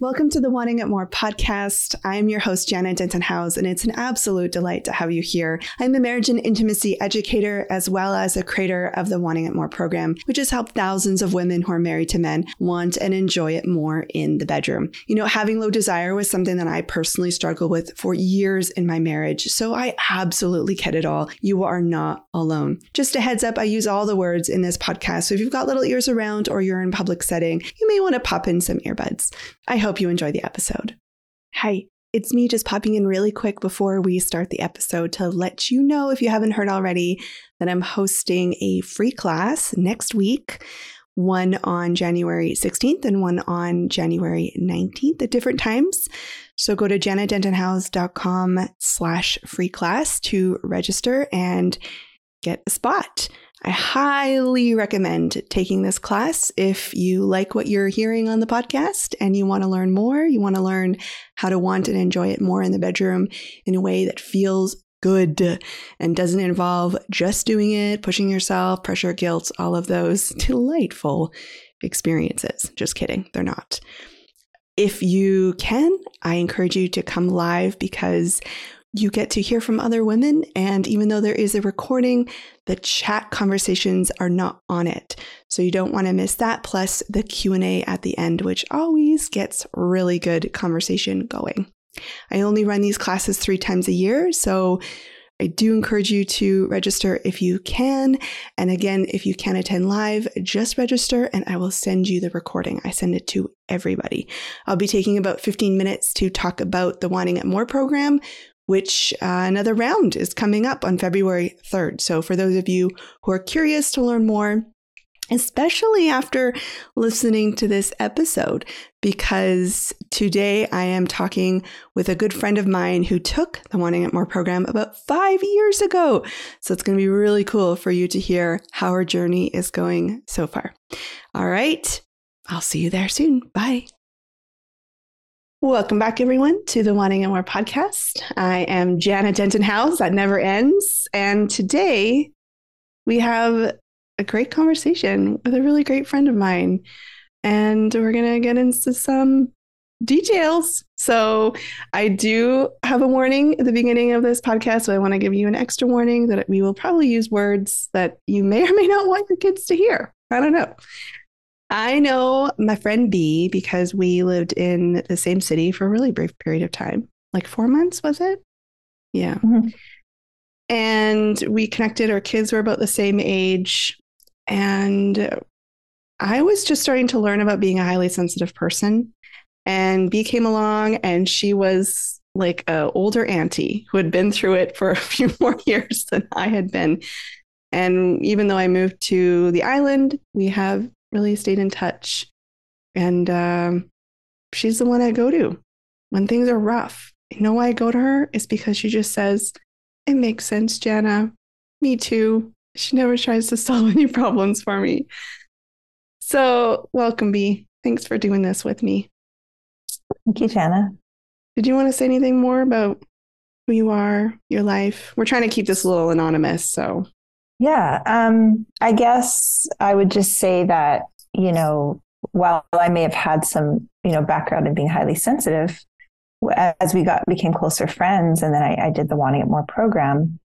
Welcome to the Wanting It More podcast. I'm your host, Janna Denton Howes, and it's an absolute delight to have you here. I'm a marriage and intimacy educator, as well as a creator of the Wanting It More program, which has helped thousands of women who are married to men want and enjoy it more in the bedroom. You know, having low desire was something that I personally struggled with for years in my marriage, so I absolutely get it all. You are not alone. Just a heads up, I use all the words in this podcast, so if you've got little ears around or you're in public setting, you may want to pop in some earbuds. I hope you enjoy the episode. Hi, it's me just popping in really quick before we start the episode to let you know, if you haven't heard already, that I'm hosting a free class next week. One on January 16th and one on January 19th at different times. So go to jannadentonhowes.com slash free class to register and get a spot. I highly recommend taking this class if you like what you're hearing on the podcast and you want to learn more. You want to learn how to want and enjoy it more in the bedroom in a way that feels good and doesn't involve just doing it, pushing yourself, pressure, guilt, all of those delightful experiences. Just kidding, they're not. If you can, I encourage you to come live because you get to hear from other women and even though there is a recording the chat conversations are not on it so you don't want to miss that plus the q&a at the end which always gets really good conversation going i only run these classes three times a year so I do encourage you to register if you can. And again, if you can attend live, just register and I will send you the recording. I send it to everybody. I'll be taking about 15 minutes to talk about the Wanting It More program, which uh, another round is coming up on February 3rd. So, for those of you who are curious to learn more, especially after listening to this episode, because today I am talking with a good friend of mine who took the Wanting It More program about five years ago. So it's going to be really cool for you to hear how her journey is going so far. All right. I'll see you there soon. Bye. Welcome back, everyone, to the Wanting It More podcast. I am Janna Denton Howes. That never ends. And today we have a great conversation with a really great friend of mine. And we're going to get into some details. So I do have a warning at the beginning of this podcast. So I want to give you an extra warning that we will probably use words that you may or may not want your kids to hear. I don't know. I know my friend B because we lived in the same city for a really brief period of time, like four months, was it? Yeah. Mm-hmm. And we connected. Our kids were about the same age. And I was just starting to learn about being a highly sensitive person. And B came along and she was like an older auntie who had been through it for a few more years than I had been. And even though I moved to the island, we have really stayed in touch. And um, she's the one I go to when things are rough. You know why I go to her? It's because she just says, It makes sense, Janna. Me too. She never tries to solve any problems for me. So, welcome, B. Thanks for doing this with me. Thank you, Janna. Did you want to say anything more about who you are, your life? We're trying to keep this a little anonymous, so yeah, um, I guess I would just say that, you know, while I may have had some, you know, background in being highly sensitive, as we got became closer friends, and then I, I did the Wanting It More program,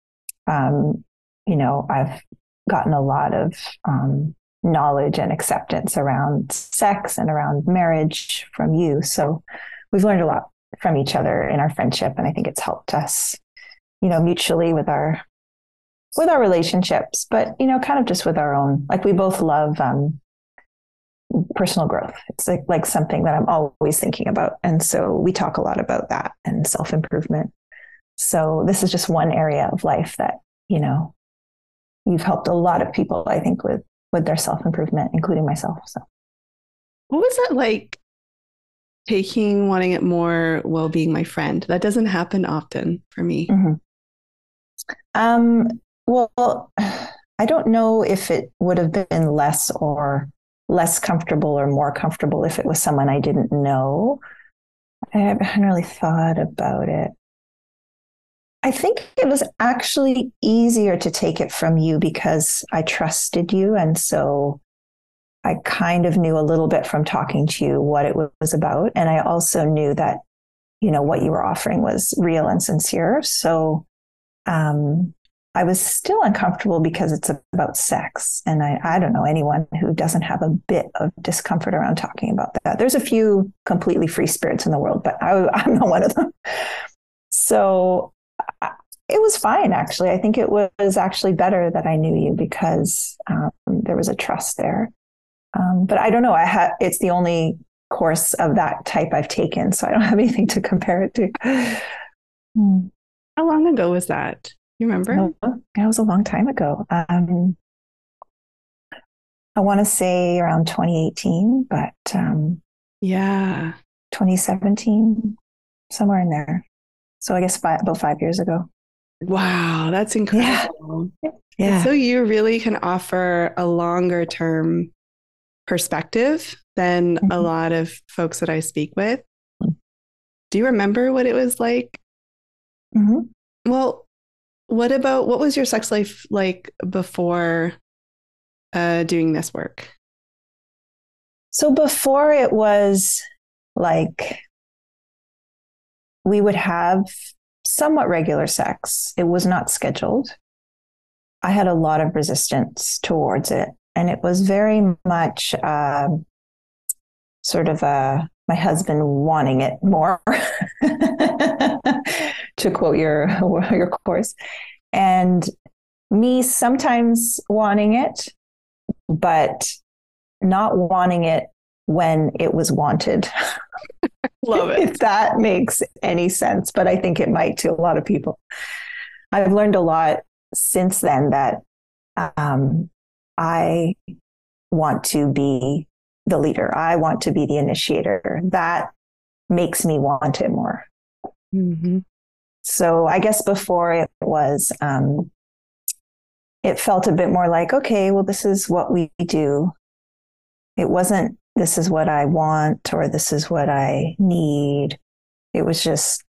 um, you know, I've gotten a lot of um, knowledge and acceptance around sex and around marriage from you. So we've learned a lot from each other in our friendship, and I think it's helped us, you know, mutually with our with our relationships, but you know, kind of just with our own. Like we both love um, personal growth. It's like like something that I'm always thinking about, and so we talk a lot about that and self improvement. So this is just one area of life that you know you've helped a lot of people. I think with with their self improvement, including myself. So, what was that like? Taking wanting it more while being my friend. That doesn't happen often for me. Mm-hmm. Um, well, I don't know if it would have been less or less comfortable or more comfortable if it was someone I didn't know. I haven't really thought about it. I think it was actually easier to take it from you because I trusted you. And so I kind of knew a little bit from talking to you what it was about. And I also knew that, you know, what you were offering was real and sincere. So um, I was still uncomfortable because it's about sex. And I, I don't know anyone who doesn't have a bit of discomfort around talking about that. There's a few completely free spirits in the world, but I, I'm not one of them. So it was fine, actually. I think it was actually better that I knew you because um, there was a trust there. Um, but I don't know. I had it's the only course of that type I've taken, so I don't have anything to compare it to. Hmm. How long ago was that? You remember? That was a long time ago. Um, I want to say around 2018, but um, yeah, 2017, somewhere in there. So I guess five, about five years ago. Wow, that's incredible. Yeah. yeah. So you really can offer a longer term perspective than mm-hmm. a lot of folks that I speak with. Do you remember what it was like? Mm-hmm. Well, what about what was your sex life like before uh, doing this work? So before it was like we would have somewhat regular sex. It was not scheduled. I had a lot of resistance towards it. And it was very much uh, sort of a, my husband wanting it more, to quote your, your course. And me sometimes wanting it, but not wanting it when it was wanted. Love it. if that makes any sense, but I think it might to a lot of people. I've learned a lot since then that um, I want to be the leader. I want to be the initiator. That makes me want it more. Mm-hmm. So I guess before it was, um, it felt a bit more like, okay, well, this is what we do. It wasn't this is what I want or this is what I need. It was just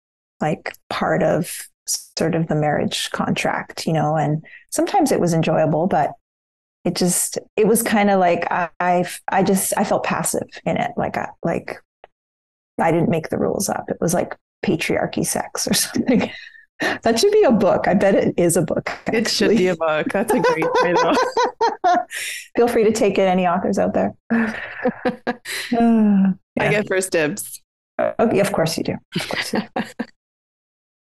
like part of sort of the marriage contract, you know, and sometimes it was enjoyable, but it just, it was kind of like I, I, I just, I felt passive in it. Like, I, like I didn't make the rules up. It was like patriarchy sex or something. That should be a book. I bet it is a book. Actually. It should be a book. That's a great title. Feel free to take it, any authors out there. yeah. I get first dibs. Oh, yeah, of course you do. Of course you do.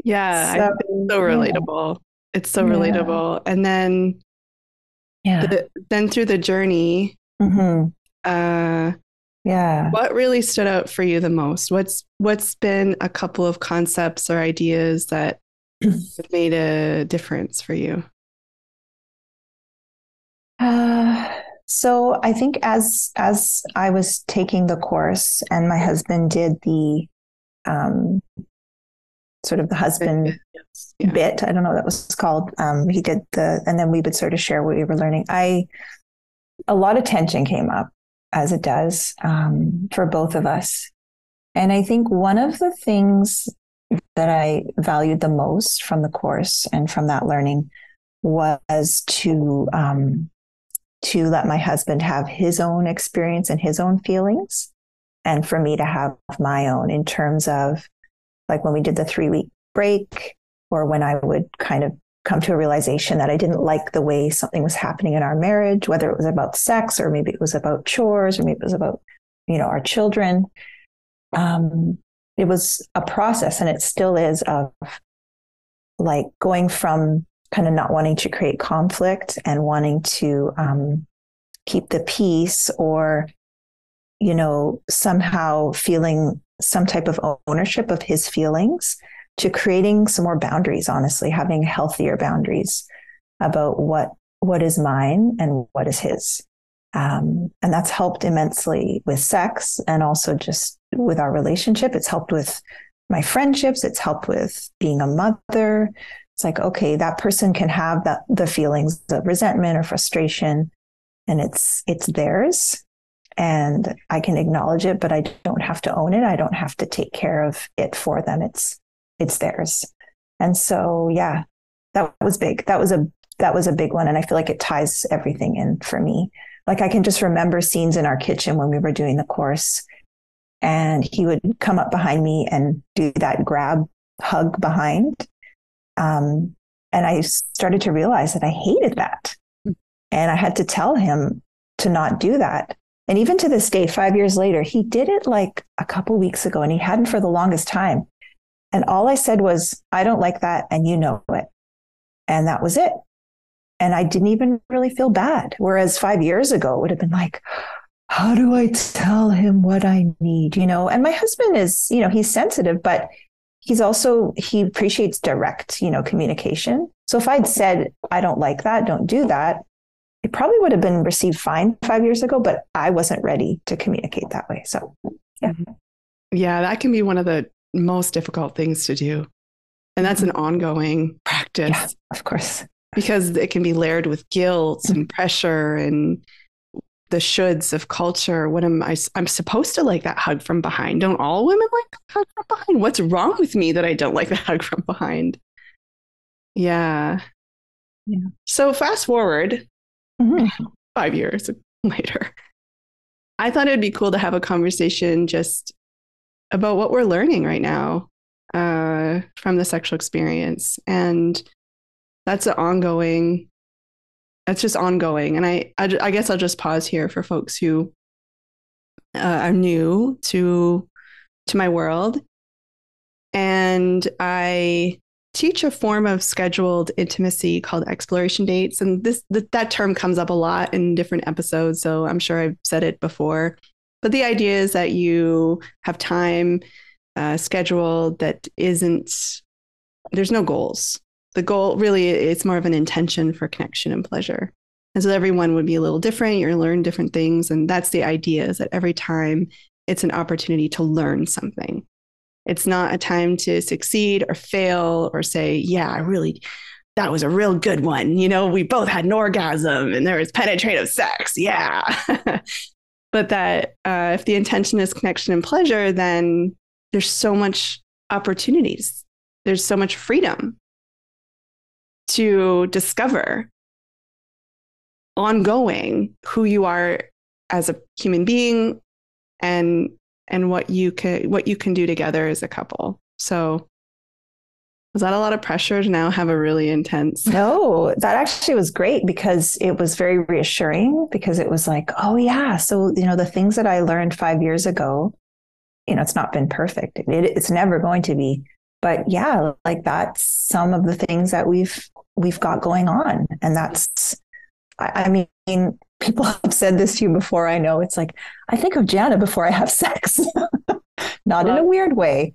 yeah, so, so relatable. Yeah. It's so relatable. Yeah. And then, yeah, the, then through the journey, mm-hmm. uh, yeah, what really stood out for you the most? What's what's been a couple of concepts or ideas that made a difference for you? Uh, so I think as as I was taking the course and my husband did the um, sort of the husband yeah. bit, I don't know what that was called. Um, he did the, and then we would sort of share what we were learning. I a lot of tension came up as it does um, for both of us. And I think one of the things that I valued the most from the course and from that learning was to um, to let my husband have his own experience and his own feelings, and for me to have my own in terms of like when we did the three week break, or when I would kind of come to a realization that I didn't like the way something was happening in our marriage, whether it was about sex or maybe it was about chores or maybe it was about you know our children. Um, it was a process and it still is of like going from kind of not wanting to create conflict and wanting to um, keep the peace or you know somehow feeling some type of ownership of his feelings to creating some more boundaries honestly having healthier boundaries about what what is mine and what is his um, and that's helped immensely with sex and also just with our relationship. It's helped with my friendships. It's helped with being a mother. It's like, okay, that person can have that the feelings of resentment or frustration and it's it's theirs and I can acknowledge it, but I don't have to own it. I don't have to take care of it for them. It's it's theirs. And so yeah, that was big. That was a that was a big one. And I feel like it ties everything in for me Like I can just remember scenes in our kitchen when we were doing the course. And he would come up behind me and do that grab hug behind. Um, and I started to realize that I hated that. Hmm. And I had to tell him to not do that. And even to this day, five years later, he did it like a couple weeks ago and he hadn't for the longest time. And all I said was, I don't like that. And you know it. And that was it. And I didn't even really feel bad. Whereas five years ago, it would have been like, how do I tell him what I need? You know, and my husband is, you know, he's sensitive, but he's also, he appreciates direct, you know, communication. So if I'd said, I don't like that, don't do that, it probably would have been received fine five years ago, but I wasn't ready to communicate that way. So, yeah. Mm-hmm. Yeah, that can be one of the most difficult things to do. And that's an mm-hmm. ongoing practice. Yeah, of course. Because it can be layered with guilt and pressure and the shoulds of culture. What am I? I'm supposed to like that hug from behind. Don't all women like hug from behind? What's wrong with me that I don't like the hug from behind? Yeah. Yeah. So fast forward mm-hmm. five years later. I thought it would be cool to have a conversation just about what we're learning right now uh, from the sexual experience. And that's an ongoing, that's just ongoing. And I, I, I guess I'll just pause here for folks who uh, are new to, to my world. And I teach a form of scheduled intimacy called exploration dates and this th- that term comes up a lot in different episodes so i'm sure i've said it before but the idea is that you have time uh, scheduled that isn't, there's no goals. The goal really, it's more of an intention for connection and pleasure. And so everyone would be a little different. You're learn different things. And that's the idea is that every time it's an opportunity to learn something. It's not a time to succeed or fail or say, yeah, I really, that was a real good one. You know, we both had an orgasm and there was penetrative sex. Yeah. but that uh, if the intention is connection and pleasure, then there's so much opportunities. There's so much freedom to discover ongoing who you are as a human being and and what you can what you can do together as a couple. So was that a lot of pressure to now have a really intense? No, that actually was great because it was very reassuring because it was like, oh, yeah. So, you know, the things that I learned five years ago, you know, it's not been perfect. It, it's never going to be. But yeah, like that's some of the things that we've we've got going on. And that's I, I mean, people have said this to you before. I know it's like, I think of Janna before I have sex. not in a weird way.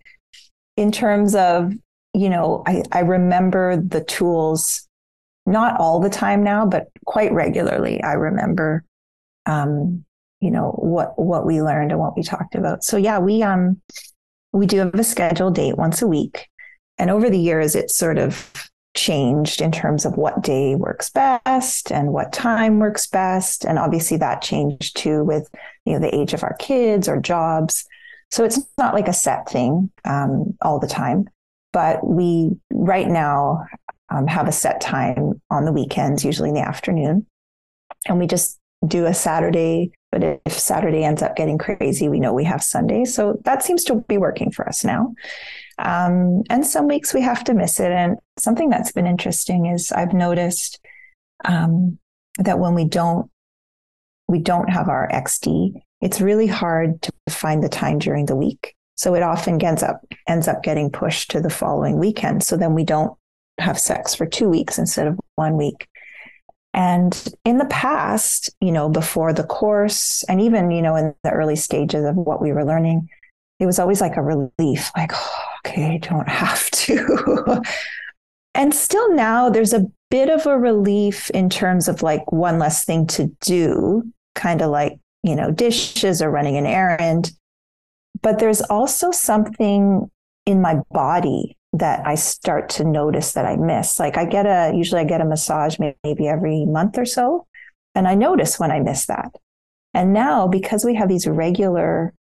In terms of you know, I, I remember the tools, not all the time now, but quite regularly. I remember, um, you know, what, what we learned and what we talked about. So yeah, we, um, we do have a scheduled date once a week. And over the years, it's sort of changed in terms of what day works best and what time works best. And obviously that changed too with, you know, the age of our kids or jobs. So it's not like a set thing um, all the time but we right now um, have a set time on the weekends, usually in the afternoon. And we just do a Saturday. But if Saturday ends up getting crazy, we know we have Sunday. So that seems to be working for us now. Um, and some weeks we have to miss it. And something that's been interesting is I've noticed um, that when we don't we don't have our XD, it's really hard to find the time during the week. So it often ends up ends up getting pushed to the following weekend. So then we don't have sex for two weeks instead of one week. And in the past, you know, before the course, and even, you know, in the early stages of what we were learning, it was always like a relief, like, oh, okay, don't have to. and still now there's a bit of a relief in terms of like one less thing to do, kind of like, you know, dishes or running an errand but there's also something in my body that I start to notice that I miss. Like I get a, usually I get a massage maybe every month or so. And I notice when I miss that. And now, because we have these regular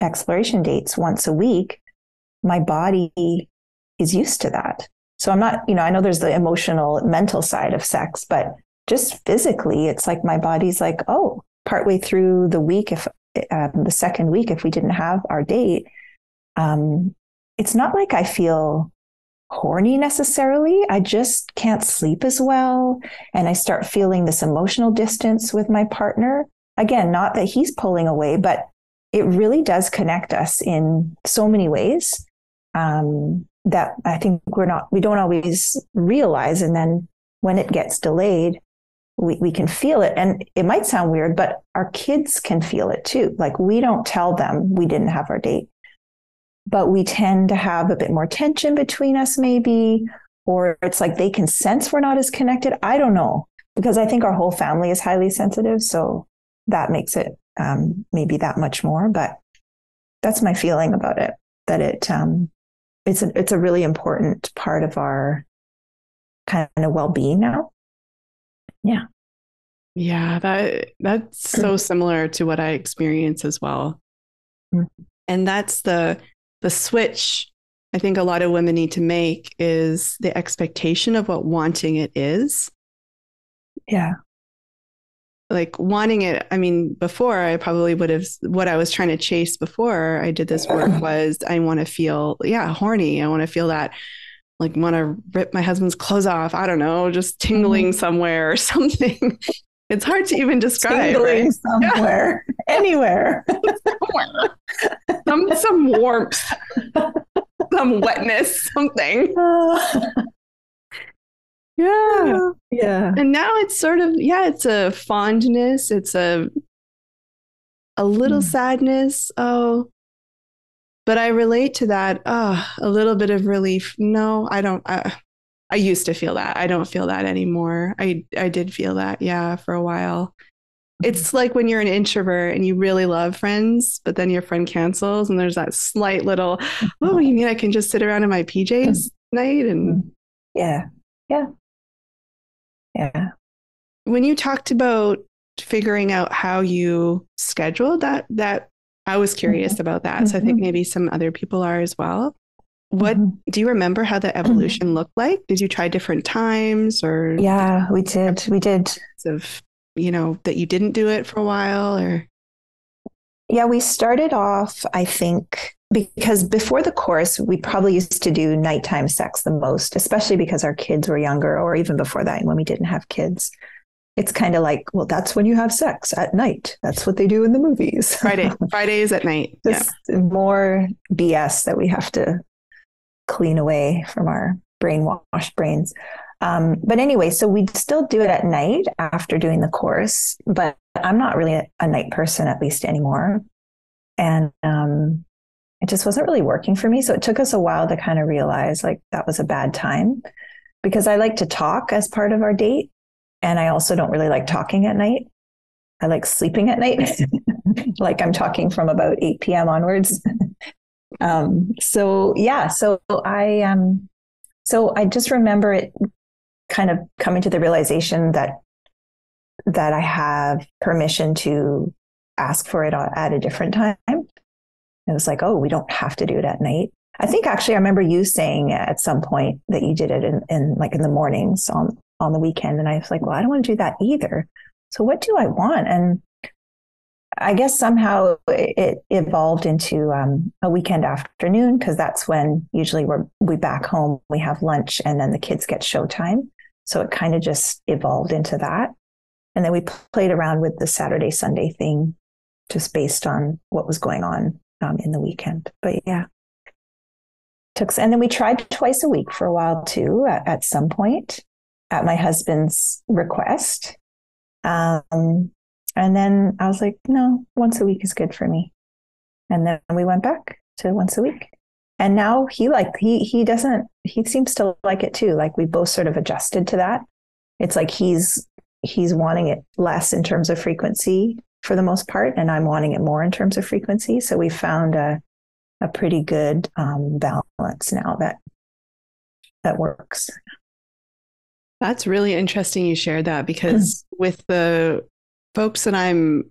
exploration dates once a week, my body is used to that. So I'm not, you know, I know there's the emotional, mental side of sex, but just physically, it's like my body's like, oh, partway through the week, if um, the second week, if we didn't have our date, um, it's not like I feel horny necessarily. I just can't sleep as well. And I start feeling this emotional distance with my partner. Again, not that he's pulling away, but it really does connect us in so many ways um, that I think we're not, we don't always realize. And then when it gets delayed, we, we can feel it. And it might sound weird, but our kids can feel it too. Like we don't tell them we didn't have our date but we tend to have a bit more tension between us, maybe, or it's like they can sense we're not as connected. I don't know because I think our whole family is highly sensitive. So that makes it um, maybe that much more. But that's my feeling about it. That it um, it's a, it's a really important part of our kind of well being now. Yeah. Yeah, that that's so similar to what I experience as well. Mm-hmm. And that's the the switch I think a lot of women need to make is the expectation of what wanting it is. Yeah. Like wanting it, I mean, before I probably would have, what I was trying to chase before I did this work was I want to feel, yeah, horny. I want to feel that, like, want to rip my husband's clothes off. I don't know, just tingling mm-hmm. somewhere or something. It's hard to even describe. Tingling right? somewhere, yeah. anywhere, somewhere. some some warmth, some wetness, something. Uh, yeah, yeah. And now it's sort of yeah, it's a fondness. It's a a little mm. sadness. Oh, but I relate to that. Oh, a little bit of relief. No, I don't. I, I used to feel that. I don't feel that anymore. I I did feel that, yeah, for a while. It's mm-hmm. like when you're an introvert and you really love friends, but then your friend cancels and there's that slight little, oh, you mean I can just sit around in my PJs mm-hmm. night and yeah. Yeah. Yeah. When you talked about figuring out how you scheduled that that I was curious mm-hmm. about that. So I think mm-hmm. maybe some other people are as well. What mm-hmm. do you remember how the evolution looked like? Did you try different times or Yeah, we did. We did. Of you know, that you didn't do it for a while or Yeah, we started off, I think, because before the course, we probably used to do nighttime sex the most, especially because our kids were younger, or even before that, when we didn't have kids. It's kind of like, well, that's when you have sex at night. That's what they do in the movies. Friday, Fridays at night. Just yeah. more BS that we have to clean away from our brainwashed brains. Um, but anyway, so we'd still do it at night after doing the course, but I'm not really a, a night person, at least anymore. And um, it just wasn't really working for me. So it took us a while to kind of realize like that was a bad time because I like to talk as part of our date. And I also don't really like talking at night. I like sleeping at night. like I'm talking from about 8 p.m. onwards. Um, so yeah, so I um, so I just remember it kind of coming to the realization that that I have permission to ask for it at a different time. It was like, oh, we don't have to do it at night. I think actually I remember you saying at some point that you did it in, in like in the mornings on on the weekend, and I was like, well, I don't want to do that either. So what do I want? And I guess somehow it evolved into um, a weekend afternoon because that's when usually we're we back home, we have lunch, and then the kids get showtime. So it kind of just evolved into that, and then we played around with the Saturday Sunday thing, just based on what was going on um, in the weekend. But yeah, took and then we tried twice a week for a while too. At, at some point, at my husband's request. Um, and then I was like, no, once a week is good for me. And then we went back to once a week. And now he like he he doesn't he seems to like it too. Like we both sort of adjusted to that. It's like he's he's wanting it less in terms of frequency for the most part, and I'm wanting it more in terms of frequency. So we found a a pretty good um, balance now that that works. That's really interesting you shared that because with the folks that I'm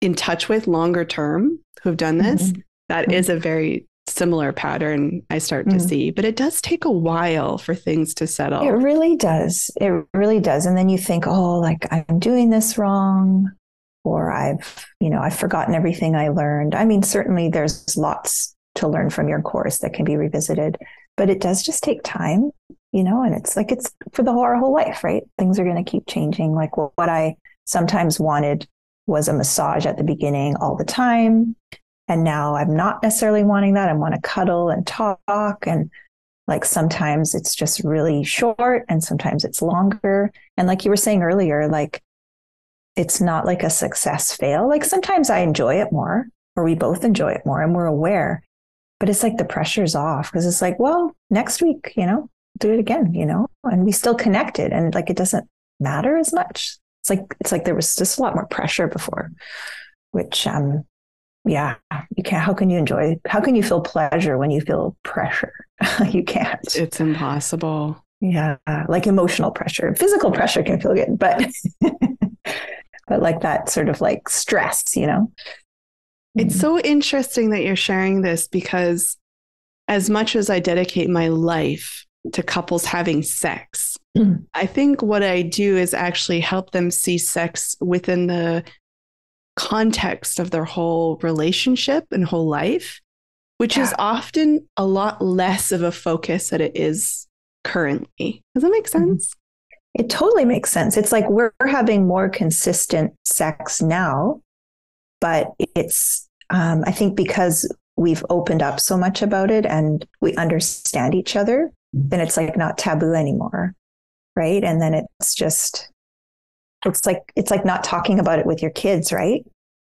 in touch with longer term who've done this, mm-hmm. that mm-hmm. is a very similar pattern I start to Mm. see, but it does take a while for things to settle. It really does. It really does. And then you think, oh, like I'm doing this wrong, or I've, you know, I've forgotten everything I learned. I mean, certainly there's lots to learn from your course that can be revisited, but it does just take time, you know, and it's like it's for the whole our whole life, right? Things are going to keep changing. Like what, what I sometimes wanted was a massage at the beginning all the time. And now I'm not necessarily wanting that. I want to cuddle and talk and like sometimes it's just really short and sometimes it's longer. And like you were saying earlier, like it's not like a success fail. Like sometimes I enjoy it more or we both enjoy it more and we're aware. But it's like the pressure's off because it's like, well, next week, you know, do it again, you know, and we still connected and like it doesn't matter as much. It's like it's like there was just a lot more pressure before, which um yeah, you can't how can you enjoy how can you feel pleasure when you feel pressure? you can't. It's impossible. Yeah, like emotional pressure. Physical pressure can feel good, but but like that sort of like stress, you know. It's so interesting that you're sharing this because as much as I dedicate my life to couples having sex, Mhm. I think what I do is actually help them see sex within the context of their whole relationship and whole life, which is often a lot less of a focus that it is currently. Does that make Mhm. sense? It totally makes sense. It's like we're having more consistent sex now, but it's, um, I think, because we've opened up so much about it and we understand each other, then it's like not taboo anymore. Right. And then it's just, it's like, it's like not talking about it with your kids, right?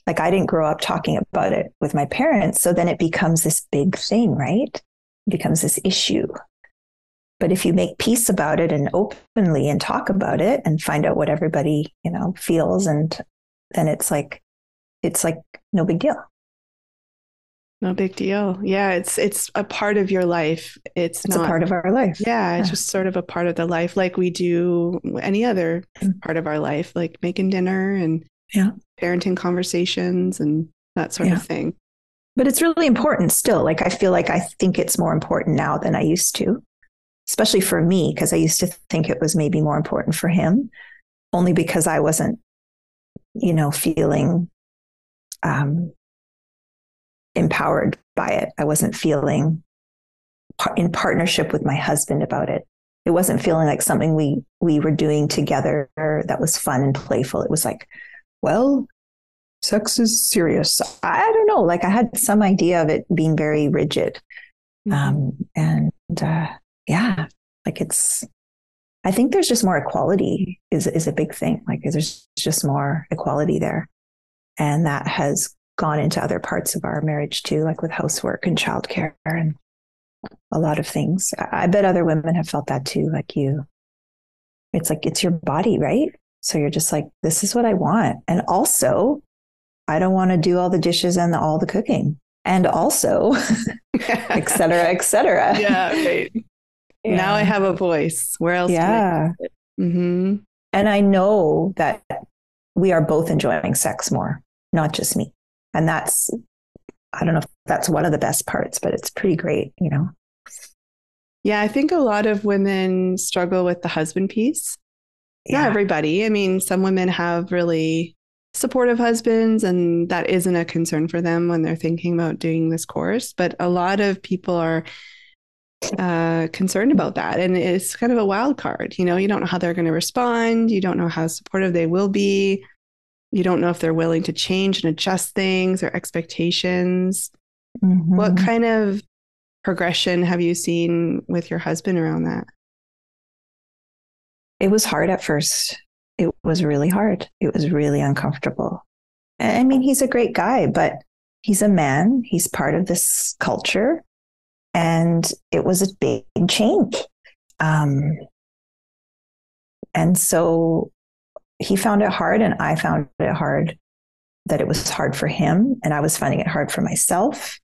Like I didn't grow up talking about it with my parents. So then it becomes this big thing, right? It becomes this issue. But if you make peace about it and openly and talk about it and find out what everybody, you know, feels and then it's like it's like no big deal. No big deal. Yeah, it's it's a part of your life. It's, It's not a part of our life. Yeah, it's just sort of a part of the life, like we do any other Mm. part of our life, like making dinner and Yeah. parenting conversations and that sort Yeah. of thing. But it's really important still. Like I feel like I think it's more important now than I used to, especially for me, because I used to think it was maybe more important for him, only because I wasn't, you know, feeling um, empowered by it. I wasn't feeling in partnership with my husband about it. It wasn't feeling like something we we were doing together that was fun and playful. It was like, well, sex is serious. I don't know. Like I had some idea of it being very rigid. Mm-hmm. Um, and uh, yeah, like it's, I think there's just more equality is, is a big thing. Like there's just more equality there. And that has gone into other parts of our marriage too, like with housework and childcare and a lot of things. I bet other women have felt that too, like you. It's like it's your body, right? So you're just like, this is what I want. And also, I don't want to do all the dishes and the, all the cooking. And also, et cetera, et cetera. yeah, right. Now I have a voice. Where else? Yeah. hmm And I know that we are both enjoying sex more, not just me. And that's, I don't know if that's one of the best parts, but it's pretty great, you know? Yeah, I think a lot of women struggle with the husband piece. Not everybody. I mean, some women have really supportive husbands, and that isn't a concern for them when they're thinking about doing this course. But a lot of people are uh, concerned about that. And it's kind of a wild card. You know, you don't know how they're going to respond, you don't know how supportive they will be. You don't know if they're willing to change and adjust things or expectations. Mhm. What kind of progression have you seen with your husband around that? it was hard at first. It was really hard. It was really uncomfortable. I mean, he's a great guy, but he's a man. He's part of this culture. And it was a big change. Um, and so he found it hard, and I found it hard that it was hard for him, and I was finding it hard for myself.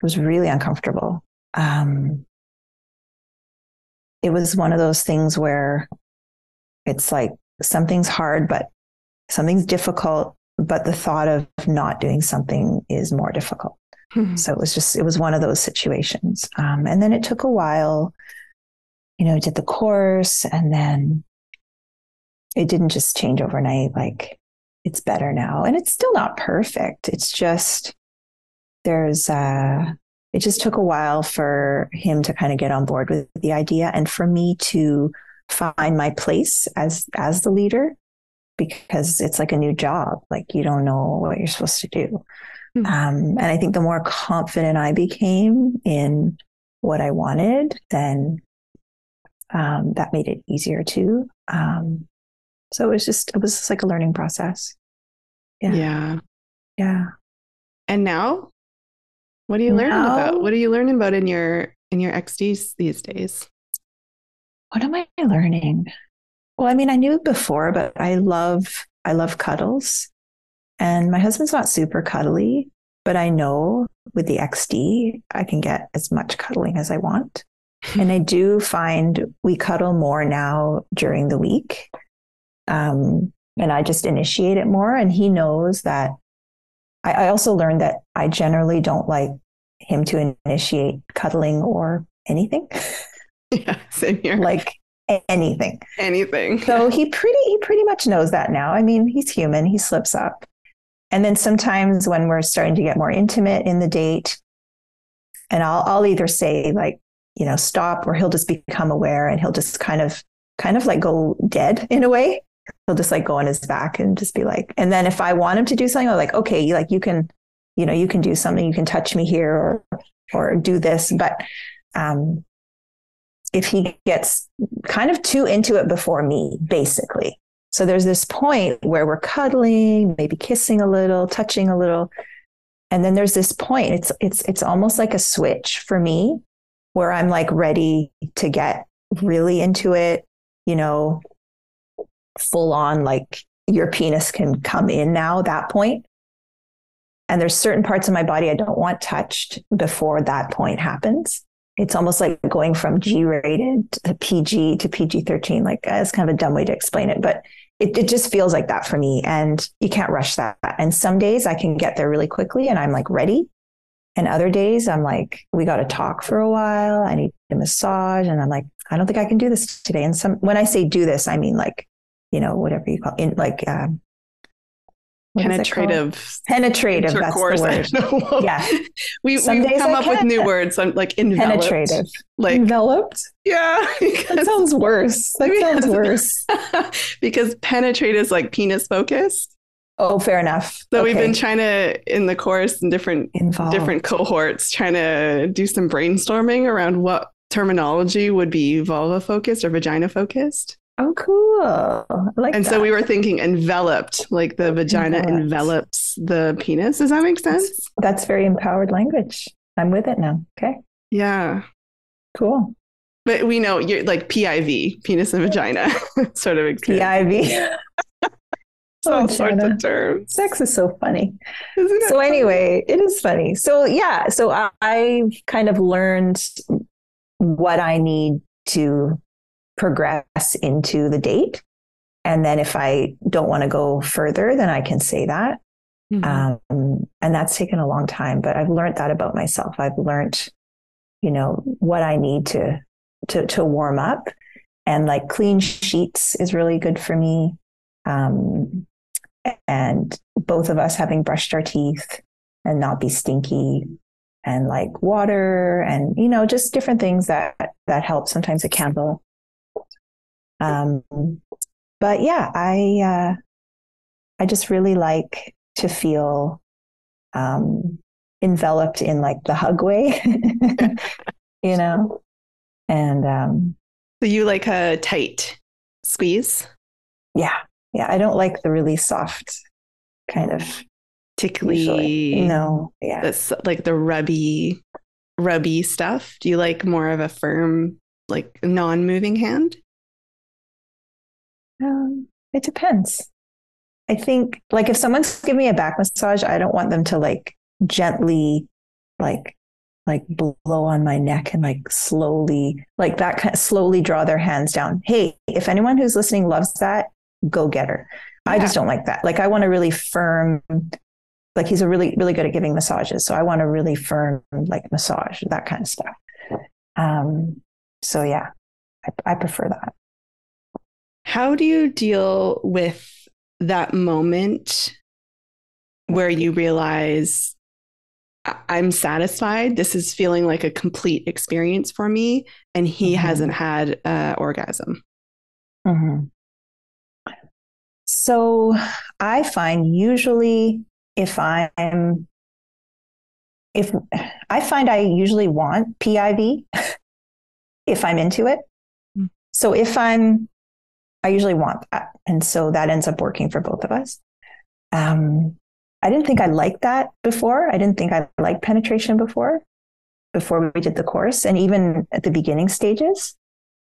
It was really uncomfortable. Um, it was one of those things where it's like something's hard, but something's difficult, but the thought of not doing something is more difficult. Mm-hmm. So it was just, it was one of those situations. Um, and then it took a while, you know, did the course and then it didn't just change overnight. Like it's better now. And it's still not perfect. It's just, there's, uh, it just took a while for him to kind of get on board with the idea and for me to find my place as as the leader because it's like a new job like you don't know what you're supposed to do mm-hmm. um, and i think the more confident i became in what i wanted then um, that made it easier too um, so it was just it was just like a learning process yeah yeah, yeah. and now what are you learning about what are you learning about in your in your xds these days what am I learning? Well, I mean, I knew before, but I love I love cuddles. And my husband's not super cuddly, but I know with the XD, I can get as much cuddling as I want. and I do find we cuddle more now during the week. Um, and I just initiate it more. And he knows that I, I also learned that I generally don't like him to initiate cuddling or anything. Yeah, same here. Like anything. Anything. So he pretty he pretty much knows that now. I mean, he's human, he slips up. And then sometimes when we're starting to get more intimate in the date, and I'll I'll either say like, you know, stop, or he'll just become aware and he'll just kind of kind of like go dead in a way. He'll just like go on his back and just be like, and then if I want him to do something, I'm like, okay, like you can, you know, you can do something, you can touch me here or or do this. But um if he gets kind of too into it before me, basically. So there's this point where we're cuddling, maybe kissing a little, touching a little. And then there's this point, it's it's it's almost like a switch for me where I'm like ready to get really into it, you know, full on like your penis can come in now that. And there's certain parts of my body I don't want touched before that point happens it's almost like going from G rated to PG to PG 13. Like uh, that's kind of a dumb way to explain it, but it, it just feels like that for me. And you can't rush that. And some days I can get there really quickly and I'm like ready. And other days I'm like, we got to talk for a while. I need a massage. And I'm like, I don't think I can do this today. And some, when I say do this, I mean like, you know, whatever you call it, in like, um, penetrative penetrative that's the word. Yeah. We, we come up with new words I'm like enveloped. Penetrative. Like enveloped? Yeah. That sounds worse. That sounds worse. because penetrate is like penis focused. Oh fair enough. So okay. we've been trying to in the course in different Involved. different cohorts trying to do some brainstorming around what terminology would be vulva focused or vagina focused Oh, cool. Like and that. so we were thinking enveloped, like the vagina enveloped. envelops the penis. Does that make sense? That's, that's very empowered language. I'm with it now. Okay. Yeah. Cool. But we know you're like PIV, penis and vagina sort of. PIV. all oh, sorts of terms. Sex is so funny. So funny? anyway, it is funny. So yeah, so I, I've kind of learned what I need to progress into the date. And then if I don't want to go further, then I can say that. Mm-hmm. Um, and that's taken a long time, but I've learned that about myself. I've learned, you know, what I need to, to, to warm up and like clean sheets is really good for me. Um, and both of us having brushed our teeth and not be stinky and like water and, you know, just different things that, that help. Sometimes a candle um, but yeah, I uh, I just really like to feel um, enveloped in like the hug way, you know, and um, so you like a tight squeeze. Yeah, yeah. I don't like the really soft kind of tickly. Usually. No, yeah, that's like the rubby, rubby stuff. Do you like more of a firm, like non-moving hand? Um, it depends. I think like if someone's giving me a back massage, I don't want them to like gently like like blow on my neck and like slowly like that kind of slowly draw their hands down. Hey, if anyone who's listening loves that, go get her. Yeah. I just don't like that. Like I want a really firm like he's a really really good at giving massages so i want a really firm like massage that kind of stuff um so yeah I, I prefer that how do you deal with that moment where you realize I'm satisfied. This is feeling like a complete experience for me. And he mm-hmm. hasn't had uh, orgasm. Mm-hmm. So I find usually if I'm, if I find I usually want PIV if I'm into it. Mm-hmm. So if I'm, I usually want that. And so that ends up working for both of us. Um, I didn't think I liked that before. I didn't think I liked penetration before, before we did the course and even at the beginning stages.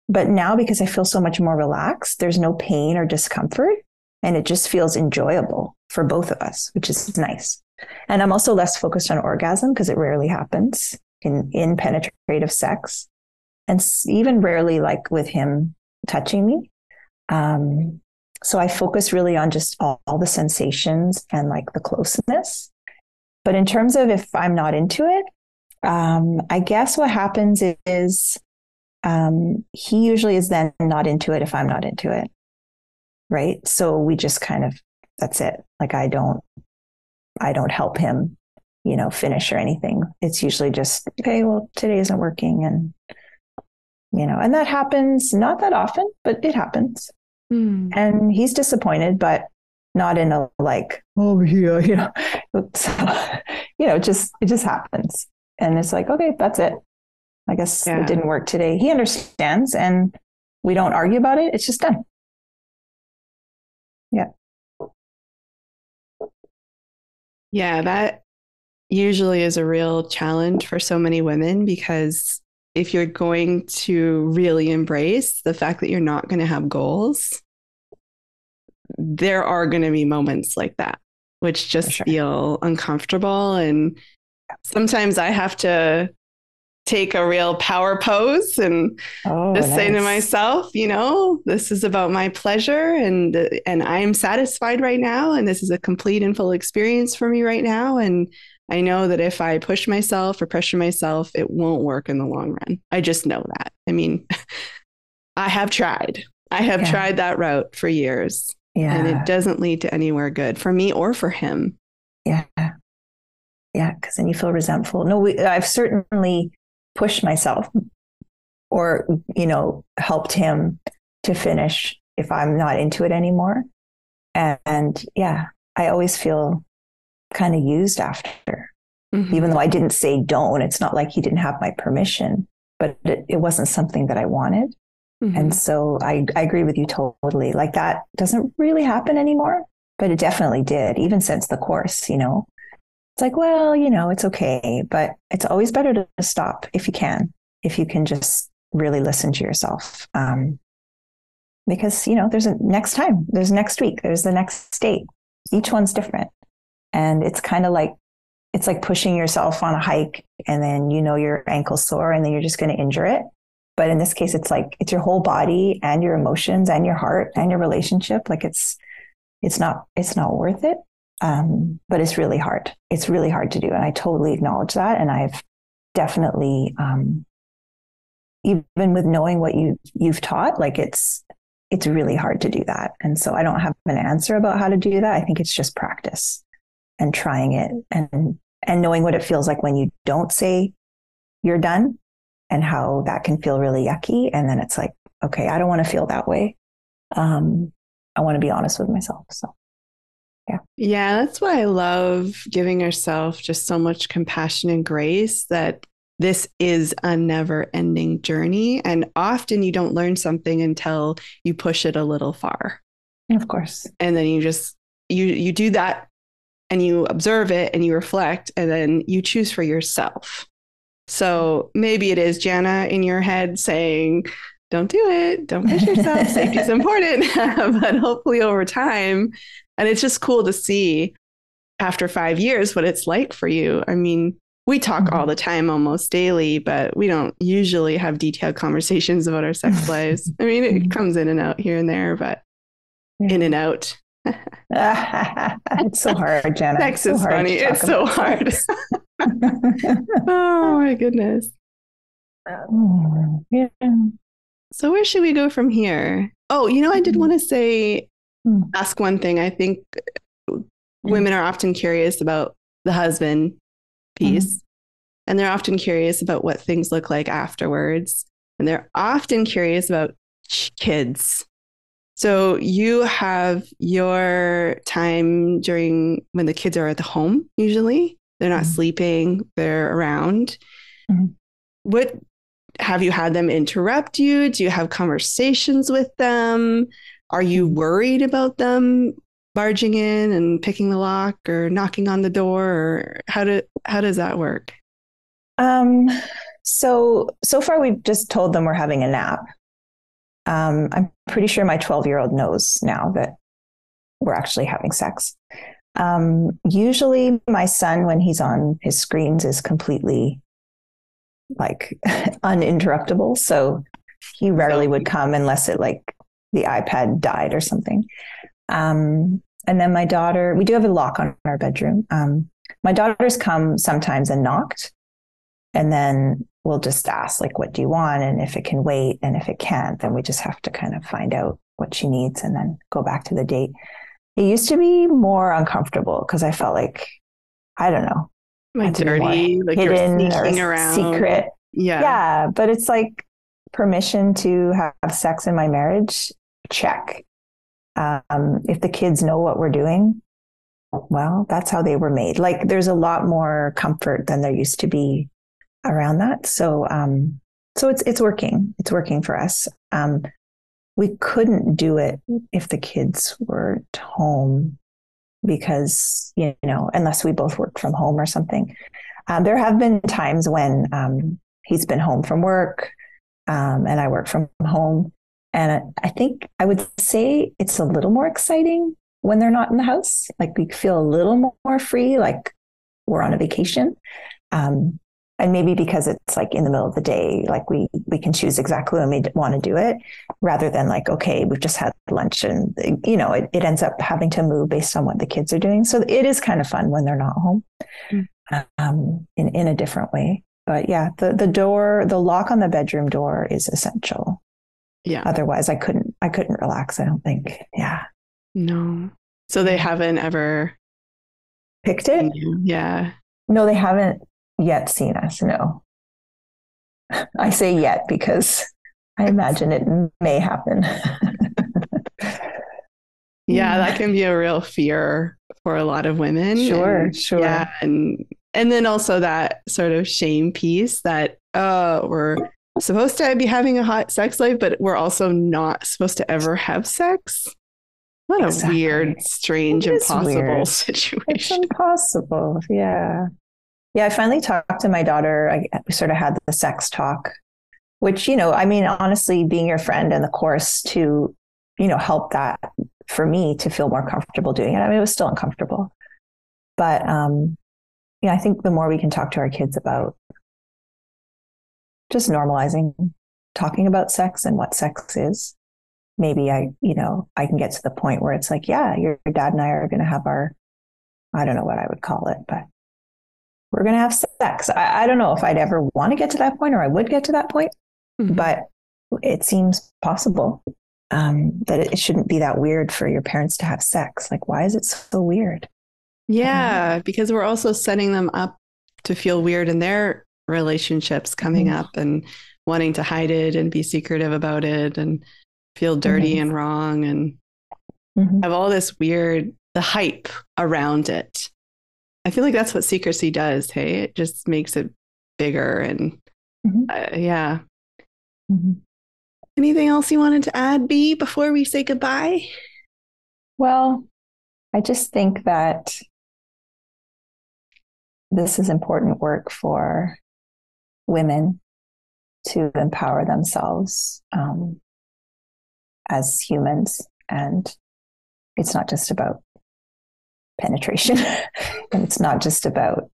But now, because I feel so much more relaxed, there's no pain or discomfort, and it just feels enjoyable for both of us, which is nice. And I'm also less focused on orgasm because it rarely happens in, in penetrative sex. And even rarely like with him touching me. Um, so I focus really on just all, all the sensations and like the closeness. But in terms of if I'm not into it, um, I guess what happens is um, he usually is then not into it if I'm not into it. Right. So we just kind of, that's it. Like I don't, I don't help him, you know, finish or anything. It's usually just, okay, well, today isn't working. And, you know, and that happens not that often, but it happens. Mm. And he's disappointed, but not in a like, oh yeah, you know, you know, just it just happens. And it's like, okay, that's it. I guess yeah. it didn't work today. He understands and we don't argue about it. It's just done. Yeah. Yeah, that usually is a real challenge for so many women because if you're going to really embrace the fact that you're not going to have goals, there are going to be moments like that, which just sure. feel uncomfortable. And sometimes I have to take a real power pose and oh, just nice. say to myself, you know, this is about my pleasure and and I'm satisfied right now and this is a complete and full experience for me right now and I know that if I push myself or pressure myself, it won't work in the long run. I just know that. I mean, I have tried. I have yeah. tried that route for years. Yeah. And it doesn't lead to anywhere good for me or for him. Yeah. Yeah. Cause then you feel resentful. No, we, I've certainly pushed myself or, you know, helped him to finish if I'm not into it anymore. And, and yeah, I always feel kind of used after. Mm-hmm. Even though I didn't say don't, it's not like he didn't have my permission, but it, it wasn't something that I wanted. Mm-hmm. And so I, I agree with you totally. Like that doesn't really happen anymore, but it definitely did, even since the course, you know. It's like, well, you know, it's okay, but it's always better to stop if you can, if you can just really listen to yourself. Um, because, you know, there's a next time, there's next week, there's the next state. Each one's different. And it's kind of like, it's like pushing yourself on a hike and then you know your ankle sore and then you're just going to injure it. But in this case, it's like it's your whole body and your emotions and your heart and your relationship. Like it's, it's not, it's not worth it. Um, but it's really hard. It's really hard to do. And I totally acknowledge that. And I've definitely, um, even with knowing what you, you've taught, like it's, it's really hard to do that. And so I don't have an answer about how to do that. I think it's just practice and trying it and and knowing what it feels like when you don't say you're done and how that can feel really yucky. And then it's like okay i don't want to feel that way. Um, i want to be honest with myself so. Yeah yeah that's why i love giving yourself just so much compassion and grace that this is a never ending journey and often you don't learn something until you push it a little far. Of course. And then you just you you do that and you observe it and you reflect and then you choose for yourself. So maybe it is Janna in your head saying, don't do it, don't push yourself, safety is important. but hopefully over time, and it's just cool to see after five years what it's like for you. I mean, we talk mm-hmm. all the time almost daily, but we don't usually have detailed conversations about our sex lives. I mean, it mm-hmm. comes in and out here and there, but in and out it's so hard, Janna. Sex so is hard funny. It's so hard. oh my goodness. yeah. So where should we go from here? Oh, you know, I did Mm. want to say, Mm. ask one thing. I think women are often curious about the husband piece, and they're often curious about what things look like afterwards, and they're often curious about kids. So you have your time during when the kids are at the home. Usually, they're not Mhm. sleeping; they're around. Mhm. What have you had them interrupt you? Do you have conversations with them? Are you worried about them barging in and picking the lock or knocking on the door or how do how does that work? Um, so so far we've just told them we're having a nap. Um, I'm pretty sure my 12 year old knows now that we're actually having sex. Um, usually my son, when he's on his screens, is completely like uninterruptible. So he rarely would come unless it like the iPad died or something. Um, and then my daughter, we do have a lock on our bedroom. Um, my daughter's come sometimes and knocked and then we'll just ask like what do you want? And if it can wait and if it can't then we just have to kind of find out what she needs and then go back to the date. It used to be more uncomfortable because i felt like i don't know Like had to be more dirty, like you're hidden sneaking or around. secret. Yeah. yeah but it's like permission to have sex in my marriage check. Um, if the kids know what we're doing well that's how they were made. Like there's a lot more comfort than there used to be around that. So um so it's it's working. It's working for us. Um we couldn't do it if the kids weren't home because you know unless we both worked from home or something. Um, there have been times when um, he's been home from work um, and i work from home. And I think I would say it's a little more exciting when they're not in the house. Like we feel a little more free, like we're on a vacation. Um, and maybe because it's like in the middle of the day, like we we can choose exactly when we want to do it, rather than like okay, we've just had lunch and you know it, it ends up having to move based on what the kids are doing. So it is kind of fun when they're not home, Mm. um, in in a different way. But yeah, the the door, the lock on the bedroom door is essential Yeah. otherwise i couldn't i couldn't relax i don't think yeah No. So they haven't ever picked it Yeah. no they haven't yet seen us no i say yet because i imagine it may happen Yeah, that can be a real fear for a lot of women. Sure, And- sure. Yeah, and and then also that sort of shame piece that uh we're supposed to be having a hot sex life, but we're also not supposed to ever have sex. What a Exactly. weird, strange, impossible weird. it's situation. impossible yeah yeah i finally talked to my daughter. I, we sort of had the sex talk which you know i mean honestly being your friend and the course to you know help that for me to feel more comfortable doing it i mean it was still uncomfortable. But um yeah i think the more we can talk to our kids about just normalizing talking about sex and what sex is maybe i you know i can get to the point where it's like yeah your dad and i are going to have our i don't know what i would call it but we're going to have sex I, I don't know if i'd ever want to get to that point or i would get to that point Mhm. but it seems possible um, that it shouldn't be that weird for your parents to have sex like why is it so weird Yeah, because we're also setting them up to feel weird in their relationships coming Mhm. up and wanting to hide it and be secretive about it and feel dirty Mhm. and wrong and Mhm. have all this weird the hype around it. I feel like that's what secrecy does. Hey, it just makes it bigger and Mhm. uh, yeah. Mhm. Anything else you wanted to add, B, before we say goodbye? Well, I just think that this is important work for women to empower themselves um, as humans. And it's not just about penetration, and it's not just about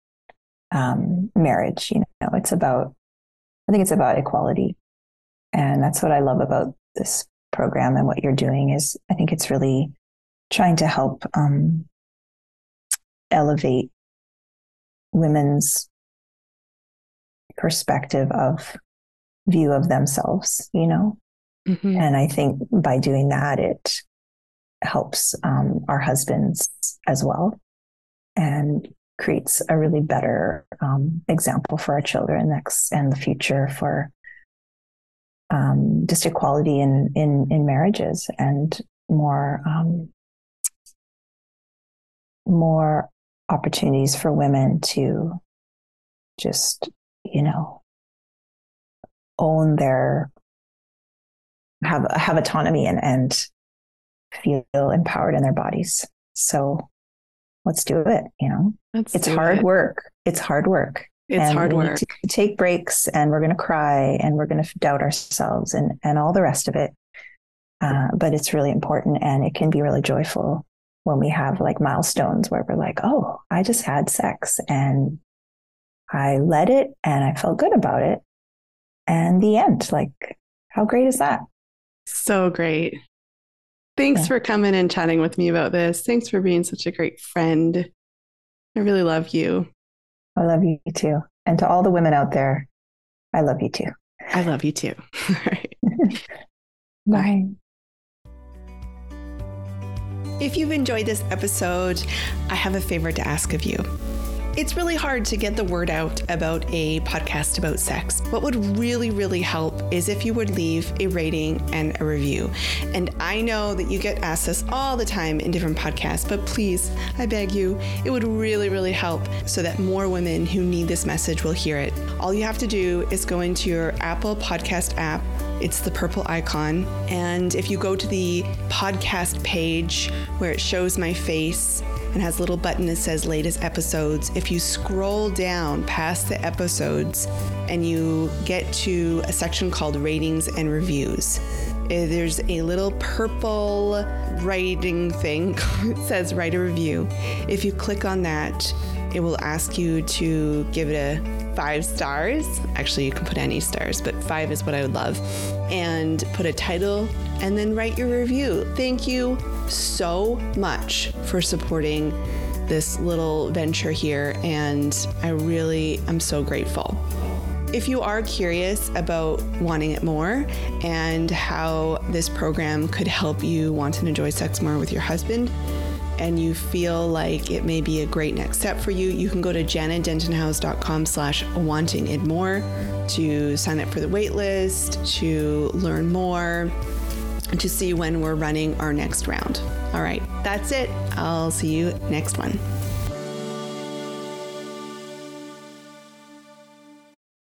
um, marriage. You know, it's about, I think it's about equality. And that's what I love about this program and what you're doing is I think it's really trying to help um, elevate women's perspective of view of themselves, you know? Mm-hmm. And I think by doing that, it helps um, our husbands as well and creates a really better um, example for our children next and the future for um, just equality in, in, in marriages and more um, more opportunities for women to just you know own their have have autonomy and and feel empowered in their bodies. So let's do it you know? Let's it's hard it. work. It's hard work. It's and hard work. take breaks and we're going to cry and we're going to doubt ourselves and and all the rest of it. Uh, but it's really important and it can be really joyful when we have like milestones where we're like oh i just had sex and i led it and i felt good about it. And the end like how great is that? So great thanks yeah. for coming and chatting with me about this. Thanks for being such a great friend. I really love you. I love you too. And to all the women out there i love you too. I love you too. All right. Bye. If you've enjoyed this episode, I have a favor to ask of you. It's really hard to get the word out about a podcast about sex. What would really, really help is if you would leave a rating and a review. And I know that you get asked this all the time in different podcasts, but please, I beg you, it would really, really help so that more women who need this message will hear it. All you have to do is go into your Apple Podcast app it's the purple icon. And if you go to the podcast page where it shows my face and has a little button that says latest episodes, if you scroll down past the episodes and you get to a section called ratings and reviews, eh, there's a little purple writing thing. it says write a review. If you click on that, it will ask you to give it a five stars. Actually, you can put any stars, but five is what I would love. And put a title and then write your review. Thank you so much for supporting this little venture here. And I really am so grateful. If you are curious about wanting it more and how this program could help you want and enjoy sex more with your husband, and you feel like it may be a great next step for you, you can go to jannadentonhowes.com slash wanting it more to sign up for the waitlist, to learn more, to see when we're running our next round. All right, that's it. I'll see you next one.